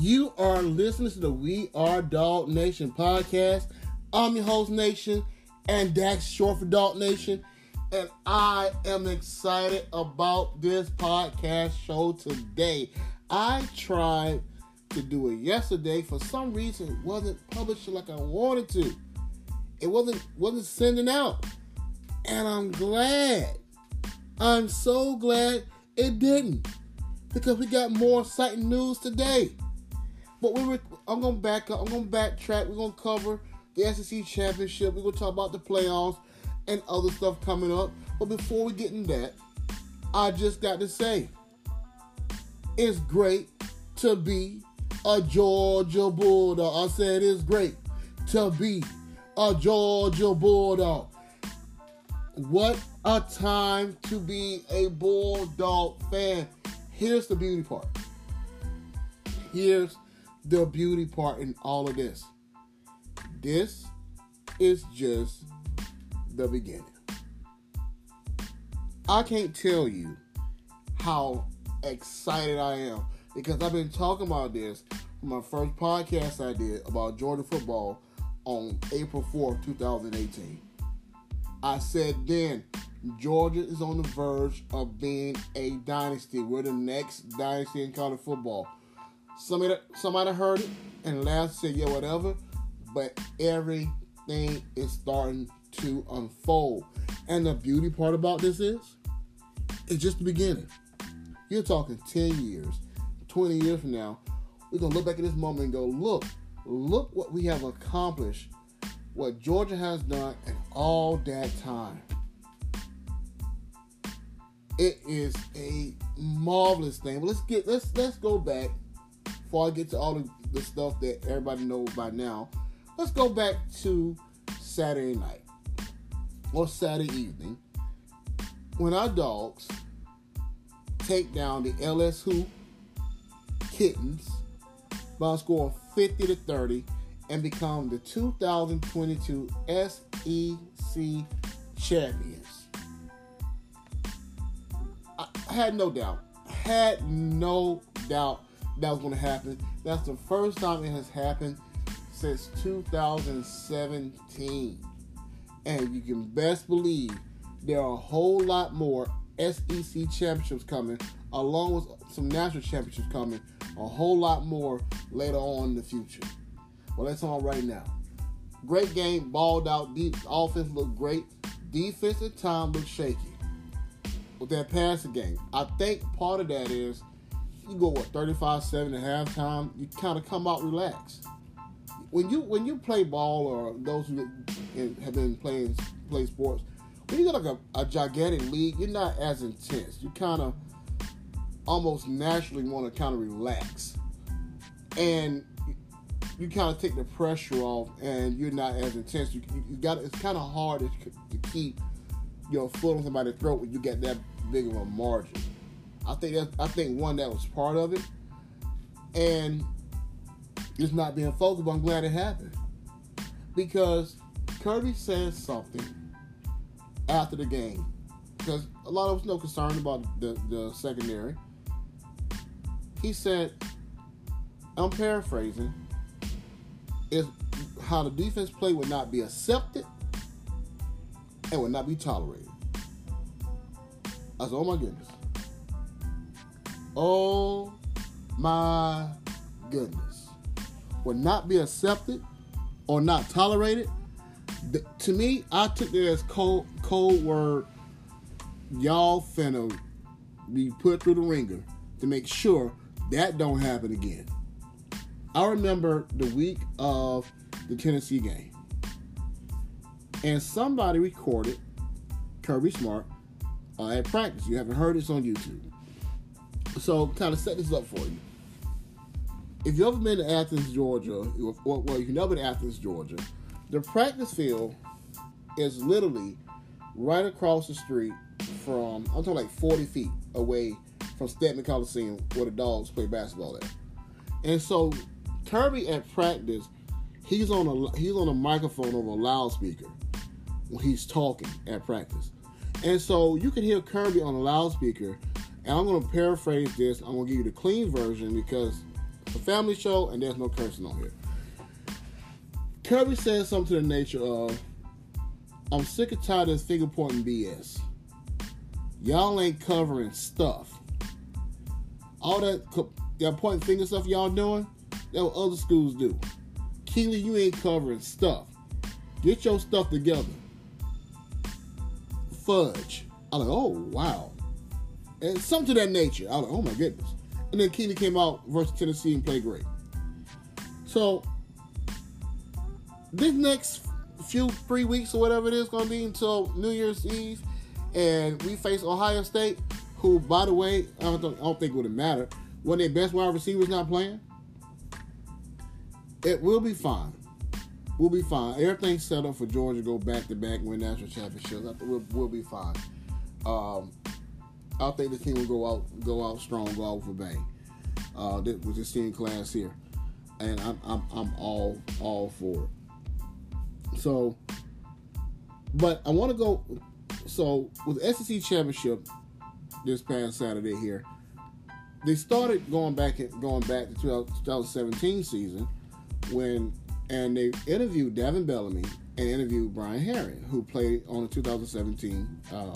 You are listening to the We Are Dog Nation podcast. I'm your host, Nation, and Dax short for Dog Nation. And I am excited about this podcast show today. I tried to do it yesterday. For some reason, it wasn't publishing like I wanted to. It wasn't wasn't sending out. And I'm glad. I'm so glad it didn't. Because we got more exciting news today. But we were, I'm gonna back up. I'm gonna backtrack. We're gonna cover the SEC championship. We're gonna talk about the playoffs and other stuff coming up. But before we get in that, I just got to say, it's great to be a Georgia Bulldog. I said it's great to be a Georgia Bulldog. What a time to be a Bulldog fan. Here's the beauty part. Here's the beauty part in all of this. This is just the beginning. I can't tell you how excited I am because I've been talking about this from my first podcast I did about Georgia football on April 4th, 2018. I said then Georgia is on the verge of being a dynasty. We're the next dynasty in college football. Somebody, somebody heard it and laughed, said, yeah, whatever. But everything is starting to unfold. And the beauty part about this is, it's just the beginning. You're talking 10 years, 20 years from now. We're going to look back at this moment and go, look, look what we have accomplished, what Georgia has done in all that time. It is a marvelous thing. Let's get let's let's go back before I get to all the, the stuff that everybody knows by now. Let's go back to Saturday night or Saturday evening when our dogs take down the LSU Kittens by a score of 50 to 30 and become the 2022 SEC champions. I had no doubt, had no doubt that was going to happen. That's the first time it has happened since 2017. And you can best believe there are a whole lot more SEC championships coming, along with some national championships coming, a whole lot more later on in the future. Well, that's all right now. Great game, balled out, deep offense looked great. Defensive time looked shaky. With that passing game, I think part of that is you go what 35-7 at halftime, you kind of come out relaxed. When you when you play ball or those who have been playing play sports, when you got like a, a gigantic league, you're not as intense. You kind of almost naturally want to kind of relax, and you kind of take the pressure off, and you're not as intense. You, you, you got it's kind of hard to, to keep your foot on somebody's throat when you get that big of a margin. I think that I think one that was part of it, and just not being focused. But I'm glad it happened because Kirby said something after the game because a lot of us know concerned about the, the secondary. He said, I'm paraphrasing, is how the defense play would not be accepted and would not be tolerated. I said, oh my goodness. Oh my goodness. Would not be accepted or not tolerated. The, to me, I took it as cold, cold word. Y'all finna be put through the ringer to make sure that don't happen again. I remember the week of the Tennessee game, and somebody recorded Kirby Smart uh, at practice. You haven't heard this on YouTube. So, kind of set this up for you. If you've ever been to Athens, Georgia, or, well, you've never been to Athens, Georgia, the practice field is literally right across the street from, I'm talking like 40 feet away from Stegeman Coliseum where the dogs play basketball at. And so Kirby at practice, he's on a he's on a microphone over a loudspeaker when he's talking at practice. And so you can hear Kirby on a loudspeaker. And I'm gonna paraphrase this. I'm gonna give you the clean version because It's a family show, and there's no cursing on here. Kirby says something to the nature of, "I'm sick and tired of this finger pointing BS. Y'all ain't covering stuff. All that that pointing finger stuff y'all doing, that what other schools do. Kelee, you ain't covering stuff. Get your stuff together. Fudge. I'm like, oh wow, and something to that nature. I was like, oh my goodness. And then Kelee came out versus Tennessee and played great. So this next few three weeks or whatever it is going to be until New Year's Eve, and we face Ohio State, who, by the way, I don't, I don't think it would matter when their best wide receivers not playing. It will be fine. We'll be fine. Everything's set up for Georgia to go back to back and win national championships. We'll, we'll be fine. Um, I think the team will go out go out strong, go out for bang. Uh, was this team class here, and I'm I'm I'm all all for it. So, but I want to go. So with the SEC championship this past Saturday here, they started going back at, going back to 2017 season when and they interviewed Davin Bellamy and interviewed Brian Herrien, who played on the 2017 uh,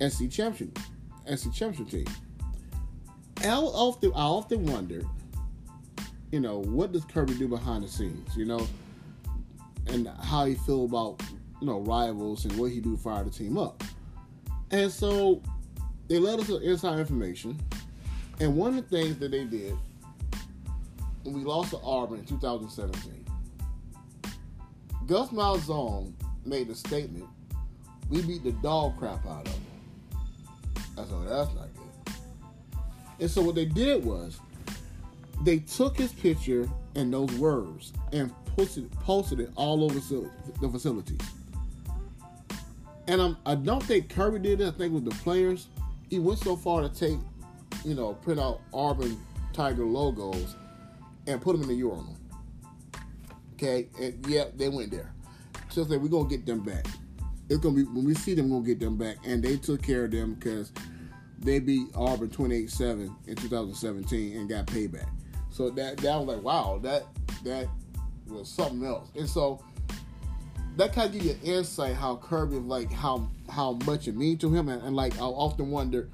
SC championship, SC championship team. I often, I often wonder, you know, what does Kirby do behind the scenes, you know, and how he feel about, you know, rivals and what he do fire the team up. And so they let us inside information. And one of the things that they did when we lost to Auburn in 2017, Gus Malzahn made a statement. We beat the dog crap out of them. I said, that's not good. And so what they did was they took his picture and those words and posted, posted it all over the facility. And I'm, I don't think Kirby did it. I think with the players, he went so far to take, you know, print out Auburn Tiger logos and put them in the urinal. Okay, and yeah, they went there. So said, we're gonna get them back it's gonna be when we see them, we're gonna get them back, and they took care of them because they beat Auburn 28-7 in 2017 and got payback. So that that was like wow, that that was something else. And so that kind of give you an insight how Kirby like how how much it means to him, and, and like I often wonder,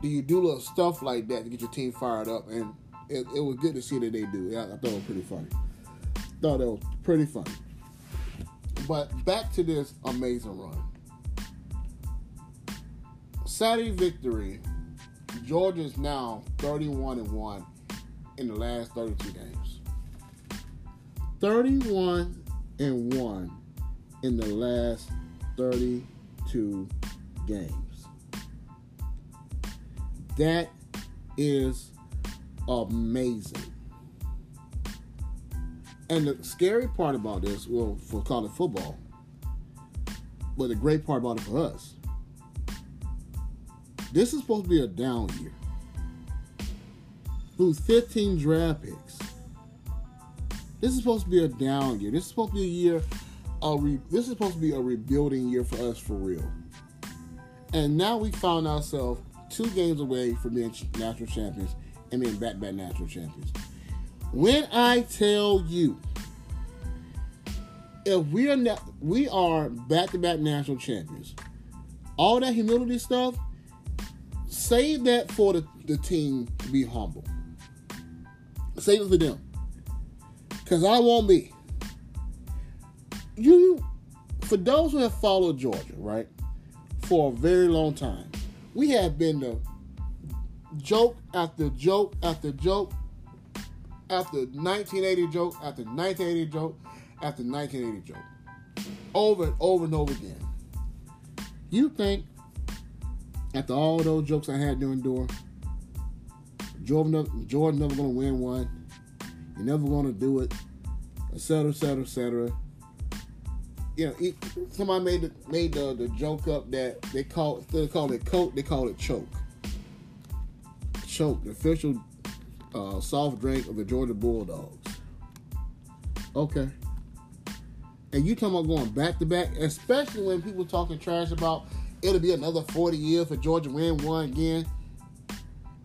do you do little stuff like that to get your team fired up? And it, it was good to see that they do. I, I thought it was pretty funny. Thought it was pretty funny. But back to this amazing run. Saturday victory. Georgia is now 31 and 1 in the last 32 games. 31 and 1 in the last 32 games. That is amazing. And the scary part about this, well, for college football, but the great part about it for us, this is supposed to be a down year. Lose 15 draft picks. This is supposed to be a down year. This is supposed to be a year. A re, this is supposed to be a rebuilding year for us for real. And now we found ourselves two games away from being national champions and being back-back national champions. When I tell you, if we are not, we are back-to-back national champions, all that humility stuff, save that for the, the team to be humble. Save it for them. Because I won't be. You, for those who have followed Georgia, right, for a very long time, we have been the joke after joke after joke after 1980 joke after 1980 joke after 1980 joke. Over and over and over again. You think after all those jokes I had to endure, Jordan, Jordan never to win one. You're never to do it, etc., etc., etc. You know, somebody made the, made the, the joke up that they call they call it coke, they call it choke. Choke, the official uh, soft drink of the Georgia Bulldogs. Okay. And you talking about going back to back, especially when people talking trash about it'll be another 40 years for Georgia win one again.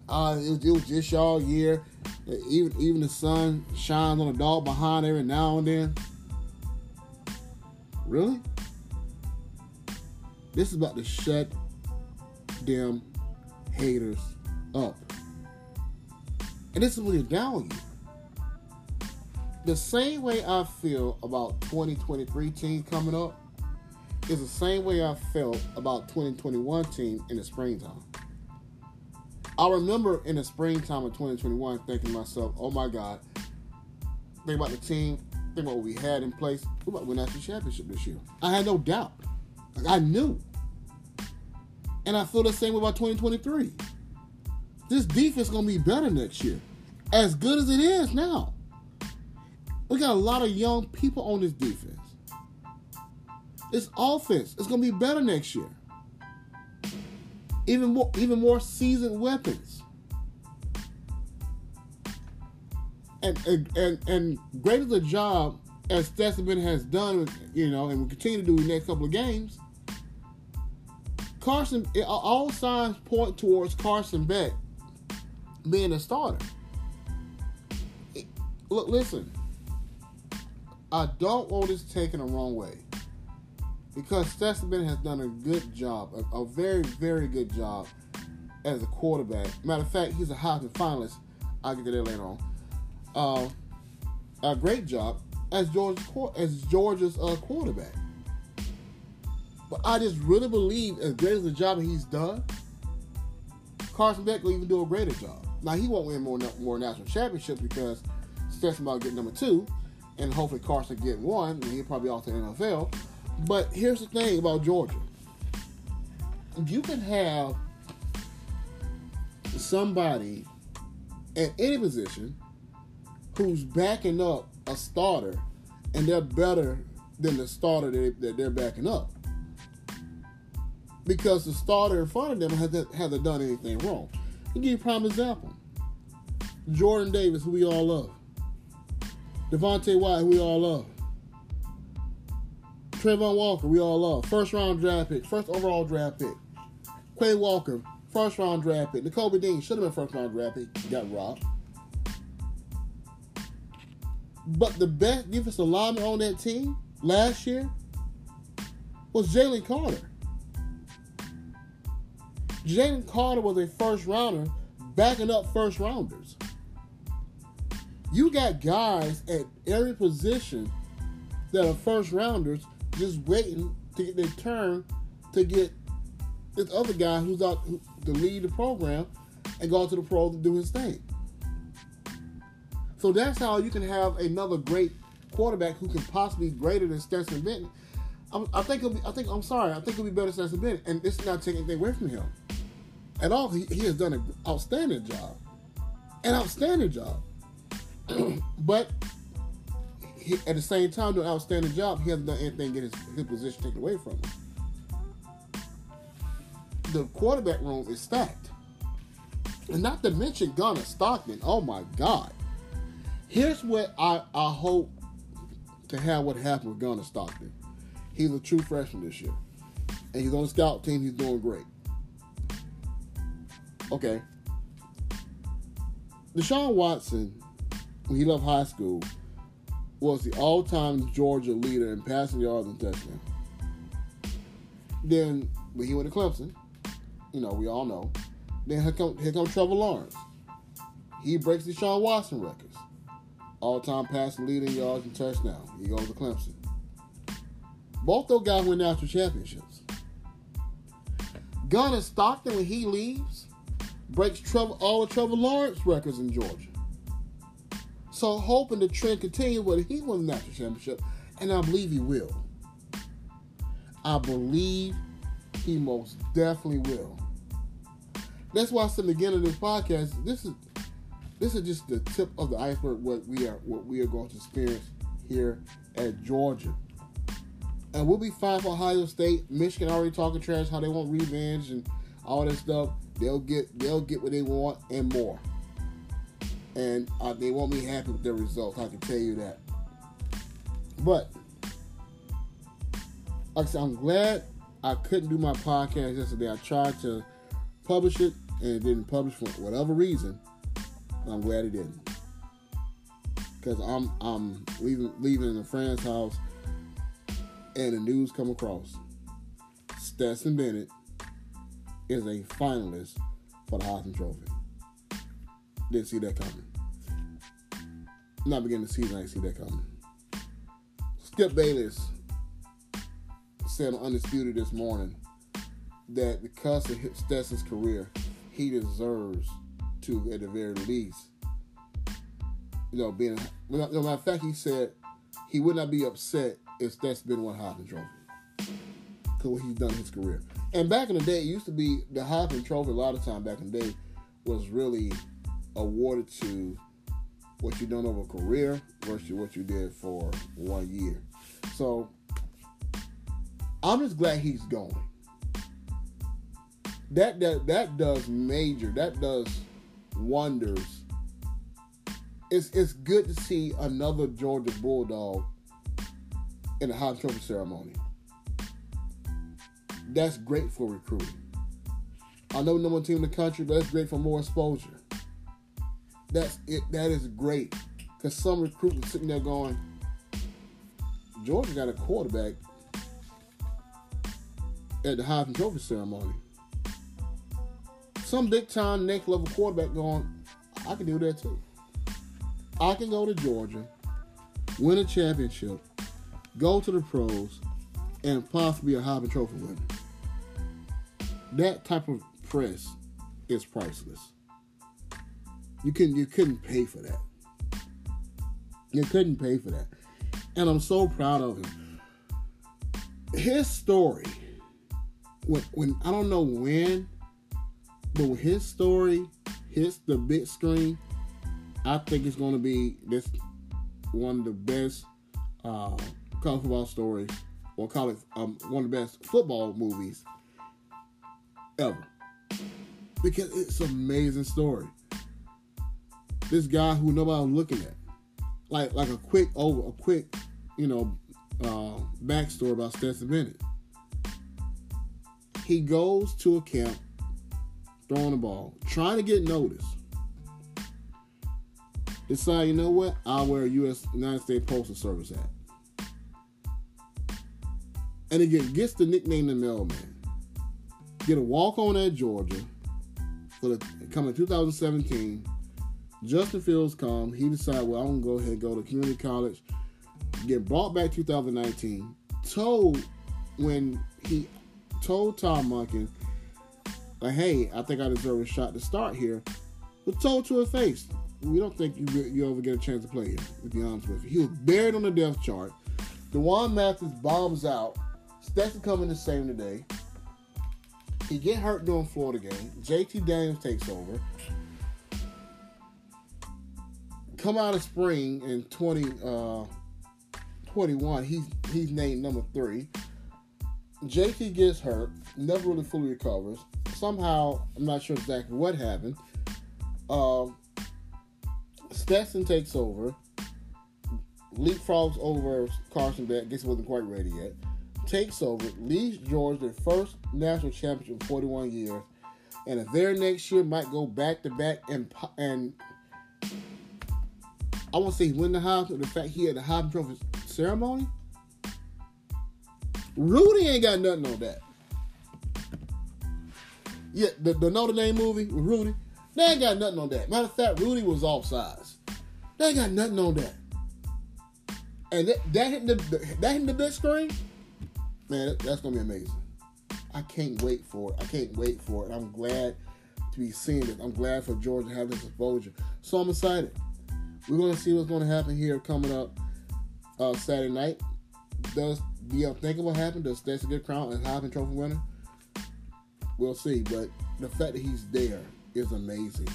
uh, it, was, it was just y'all year. Even even the sun shines on the dog behind every now and then. Really? This is about to shut them haters up. And this is down you. The same way I feel about 2023 team coming up is the same way I felt about 2021 team in the springtime. I remember in the springtime of 2021 thinking to myself, oh my God, think about the team, think about what we had in place. About to win national championship this year. I had no doubt. Like I knew. And I feel the same way about 2023. This defense gonna be better next year. As good as it is now. We got a lot of young people on this defense. This offense is gonna be better next year even more even more seasoned weapons. And and and, and great as a job as Stetson has done, you know, and will continue to do in the next couple of games. Carson, all signs point towards Carson Beck being a starter. Look, listen. I don't want this taken the wrong way because Stetson has done a good job, a, a, very, very good job as a quarterback. Matter of fact, he's a Heisman finalist. I'll get to that later on. Uh, a great job as Georgia's as Georgia's uh, quarterback. But I just really believe, as great as the job he's done, Carson Beck will even do a greater job. Now he won't win more more national championships because about to get number two, and hopefully Carson get one, and he'll probably off the NFL. But here's the thing about Georgia. You can have somebody at any position who's backing up a starter and they're better than the starter that they're backing up. Because the starter in front of them hasn't, hasn't done anything wrong. I'll give you a prime example. Jordan Davis, who we all love. Devonte Wyatt, who we all love. Travon Walker, we all love. First round draft pick, first overall draft pick. Quay Walker, first round draft pick. Nakobe Dean should have been first round draft pick. Got robbed. But the best defensive lineman on that team last year was Jalen Carter. Jalen Carter was a first rounder backing up first rounders. You got guys at every position that are first rounders just waiting to get their turn to get this other guy who's out to lead the program and go out to the pro to do his thing. So that's how you can have another great quarterback who can possibly be greater than Stetson Bennett. I think be, I think I'm sorry. I think it'll be better than Stetson Bennett, and this is not taking anything away from him at all. He, he has done an outstanding job, an outstanding job. but he, at the same time doing an outstanding job, he hasn't done anything to get his, his position taken away from him. The quarterback room is stacked. And not to mention Gunnar Stockton. Oh my God. Here's what I, I hope to have what happened with Gunnar Stockton. He's a true freshman this year. And he's on the scout team. He's doing great. Okay. Deshaun Watson, when he left high school, was the all-time Georgia leader in passing yards and touchdowns. Then when he went to Clemson, you know, we all know. Then here come here come Trevor Lawrence. He breaks Deshaun Watson records. All-time passing leader in yards and touchdowns. He goes to Clemson. Both those guys win national championships. Gunnar Stockton, when he leaves, breaks Trevor, all of Trevor Lawrence records in Georgia. So hoping the trend continue, but he won the national championship, and I believe he will. I believe he most definitely will. That's why I said again in this podcast, this is this is just the tip of the iceberg what we are what we are going to experience here at Georgia. And we'll be fine for Ohio State. Michigan already talking trash, how they want revenge and all that stuff. They'll get they'll get what they want and more and uh, they won't be happy with their results. I can tell you that. But like I said, I'm glad I couldn't do my podcast yesterday. I tried to publish it and it didn't publish for whatever reason, I'm glad it didn't. Because I'm I'm leaving leaving a friend's house, and the news come across. Stetson Bennett is a finalist for the Heisman Trophy. Didn't see that coming. Not beginning the season, I didn't see that coming. Skip Bayless said on Undisputed this morning that because of Stetson's career, he deserves to, at the very least, you know, being. No matter of fact, he said he would not be upset if Stetson been one Heisman Trophy because what he's done in his career. And back in the day, it used to be the Heisman Trophy. A lot of time back in the day was really awarded to what you done over a career versus what you did for one year. So I'm just glad he's going that that that does major. That does wonders. It's it's good to see another Georgia Bulldog in the Heisman Trophy ceremony. That's great for recruiting. I know number one team in the country, but that's great for more exposure. That's it. That is great because some recruits sitting there going, Georgia got a quarterback at the Heisman Trophy ceremony some big time next level quarterback going, I can do that too. I can go to Georgia, win a championship, go to the pros, and possibly a Heisman Trophy winner. That type of press is priceless. You couldn't you couldn't pay for that. You couldn't pay for that. And I'm so proud of him. His story, when, when I don't know when but with his story hits the big screen, I think it's going to be this one of the best uh, college football stories, or call it um, one of the best football movies ever. Because it's an amazing story. This guy who nobody was looking at, like like a quick over, a quick, you know, uh, backstory about Stetson Bennett. He goes to a camp throwing the ball, trying to get noticed. Decide, you know what? I'll wear a U.S. United States Postal Service hat. And again, gets the nickname the mailman. Get a walk on at Georgia for the coming 2017. Justin Fields come. He decided, well, I'm gonna go ahead and go to community college. Get brought back 2019. Told when he told Todd Monken like, hey, I think I deserve a shot to start here, but told to her face, we don't think you you ever get a chance to play here. To be honest with you, he was buried on the depth chart. D'Wan Mathis bombs out. Stetson coming the same today. He get hurt during Florida game. JT Daniels takes over. Come out of spring in 20, uh, 21, he's he's named number three. JT gets hurt, never really fully recovers somehow, I'm not sure exactly what happened. Uh, Stetson takes over, leapfrogs over Carson Beck, guess he wasn't quite ready yet, takes over, leads Georgia their first national championship in 41 years, and the very next year might go back to back and and I won't say win the Heisman, the fact he had the Heisman Trophy ceremony. Rudy ain't got nothing on that. Yeah, the, the Notre Dame movie with Rudy, they ain't got nothing on that. Matter of fact, Rudy was off sides. They ain't got nothing on that. And that, that hitting the that hit the big screen, man, that's gonna be amazing. I can't wait for it. I can't wait for it. I'm glad to be seeing it. I'm glad for Georgia to have this exposure. So I'm excited. We're gonna see what's gonna happen here coming up uh, Saturday night. Does the unthinkable happen? Does Stetson get crowned as Heisman Trophy winner? we'll see. But the fact that he's there is amazing.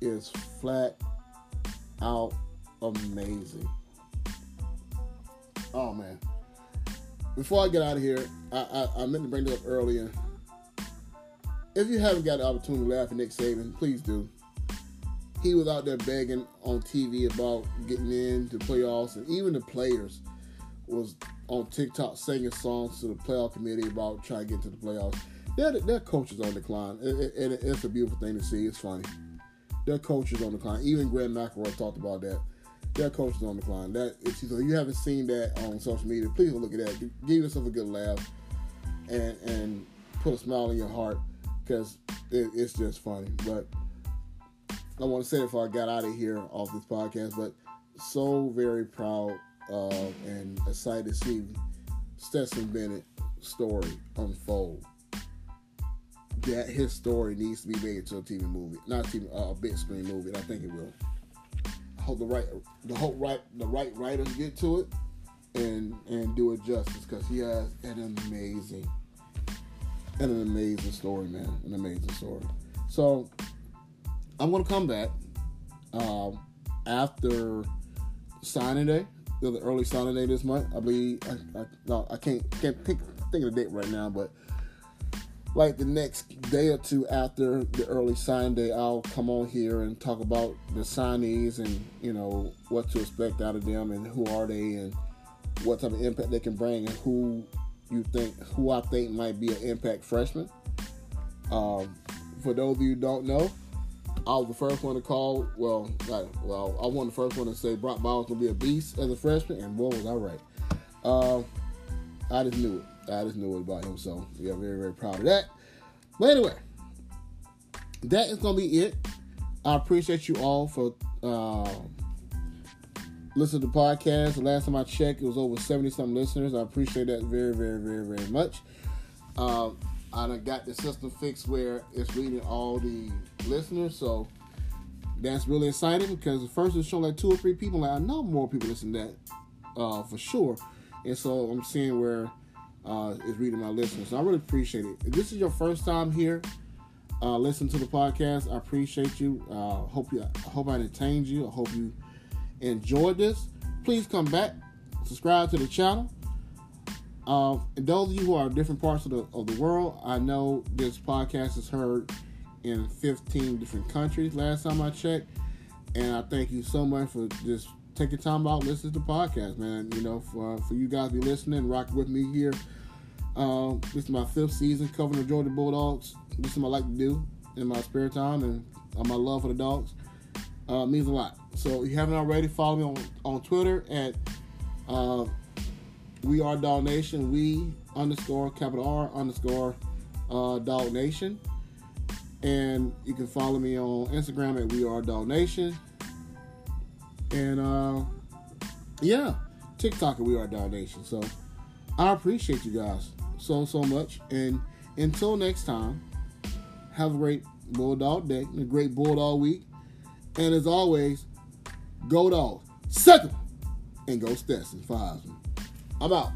Is flat out amazing. Oh man. Before I get out of here, I, I, I meant to bring it up earlier. If you haven't got the opportunity to laugh at Nick Saban, please do. He was out there begging on TV about getting into the playoffs, and even the players was on TikTok singing songs to the playoff committee about trying to get to the playoffs. their, their coaches on decline. It, it, it's a beautiful thing to see. It's funny. Their coaches on decline. Even Greg McElroy talked about that. Their coaches on the line. That if you haven't seen that on social media, please look at that. Give yourself a good laugh and and put a smile on your heart because it, it's just funny. But I want to say before I got out of here off this podcast, but so very proud of and excited to see Stetson Bennett story unfold. That his story needs to be made into a TV movie, not TV, uh, a big screen movie. I think it will. Hope the right, the hope right, the right writers get to it and and do it justice because he has an amazing, and an amazing story, man, an amazing story. So I'm gonna come back um, after signing day, the early signing day this month. I believe I, I no, I can't can't think, think of the date right now, but like the next day or two after the early sign day, I'll come on here and talk about the signees and you know what to expect out of them and who are they and what type of impact they can bring and who you think who I think might be an impact freshman. Um, for those of you who don't know, I was the first one to call. Well, I, well, I was the first one to say Brock Bowers gonna be a beast as a freshman, and boy was I right. Uh, I just knew it. I just knew it about him. So yeah, very very proud of that. But anyway, that is gonna be it. I appreciate you all for uh, listening to the podcast. The last time I checked, it was over seventy something listeners. I appreciate that very very very very much. Uh, I got the system fixed where it's reading all the listeners, so that's really exciting because the first it's showing like two or three people. Like I know more people listen to that uh, for sure, and so I'm seeing where uh, it's reading my listeners. So I really appreciate it. If this is your first time here, uh, listen to the podcast. I appreciate you. Uh, hope you. I hope I entertained you. I hope you enjoyed this. Please come back, subscribe to the channel. Uh, and those of you who are different parts of the of the world, I know this podcast is heard in 15 different countries. Last time I checked, and I thank you so much for just taking time out listen to the podcast, man. You know, for for you guys be listening, rock with me here. Um, this is my fifth season covering the Georgia Bulldogs. This is what I like to do in my spare time, and uh, my love for the dogs uh, means a lot. So if you haven't already, follow me on on Twitter at. Uh, we are Dog Nation. We underscore capital R underscore uh, Dog Nation. And you can follow me on Instagram at We Are Dog Nation. And uh, yeah, TikTok at We Are Dog Nation. So I appreciate you guys so, so much. And until next time, have a great Bulldog day and a great Bulldog week. And as always, go dogs. Second, and go Stetson. Five. I'm out.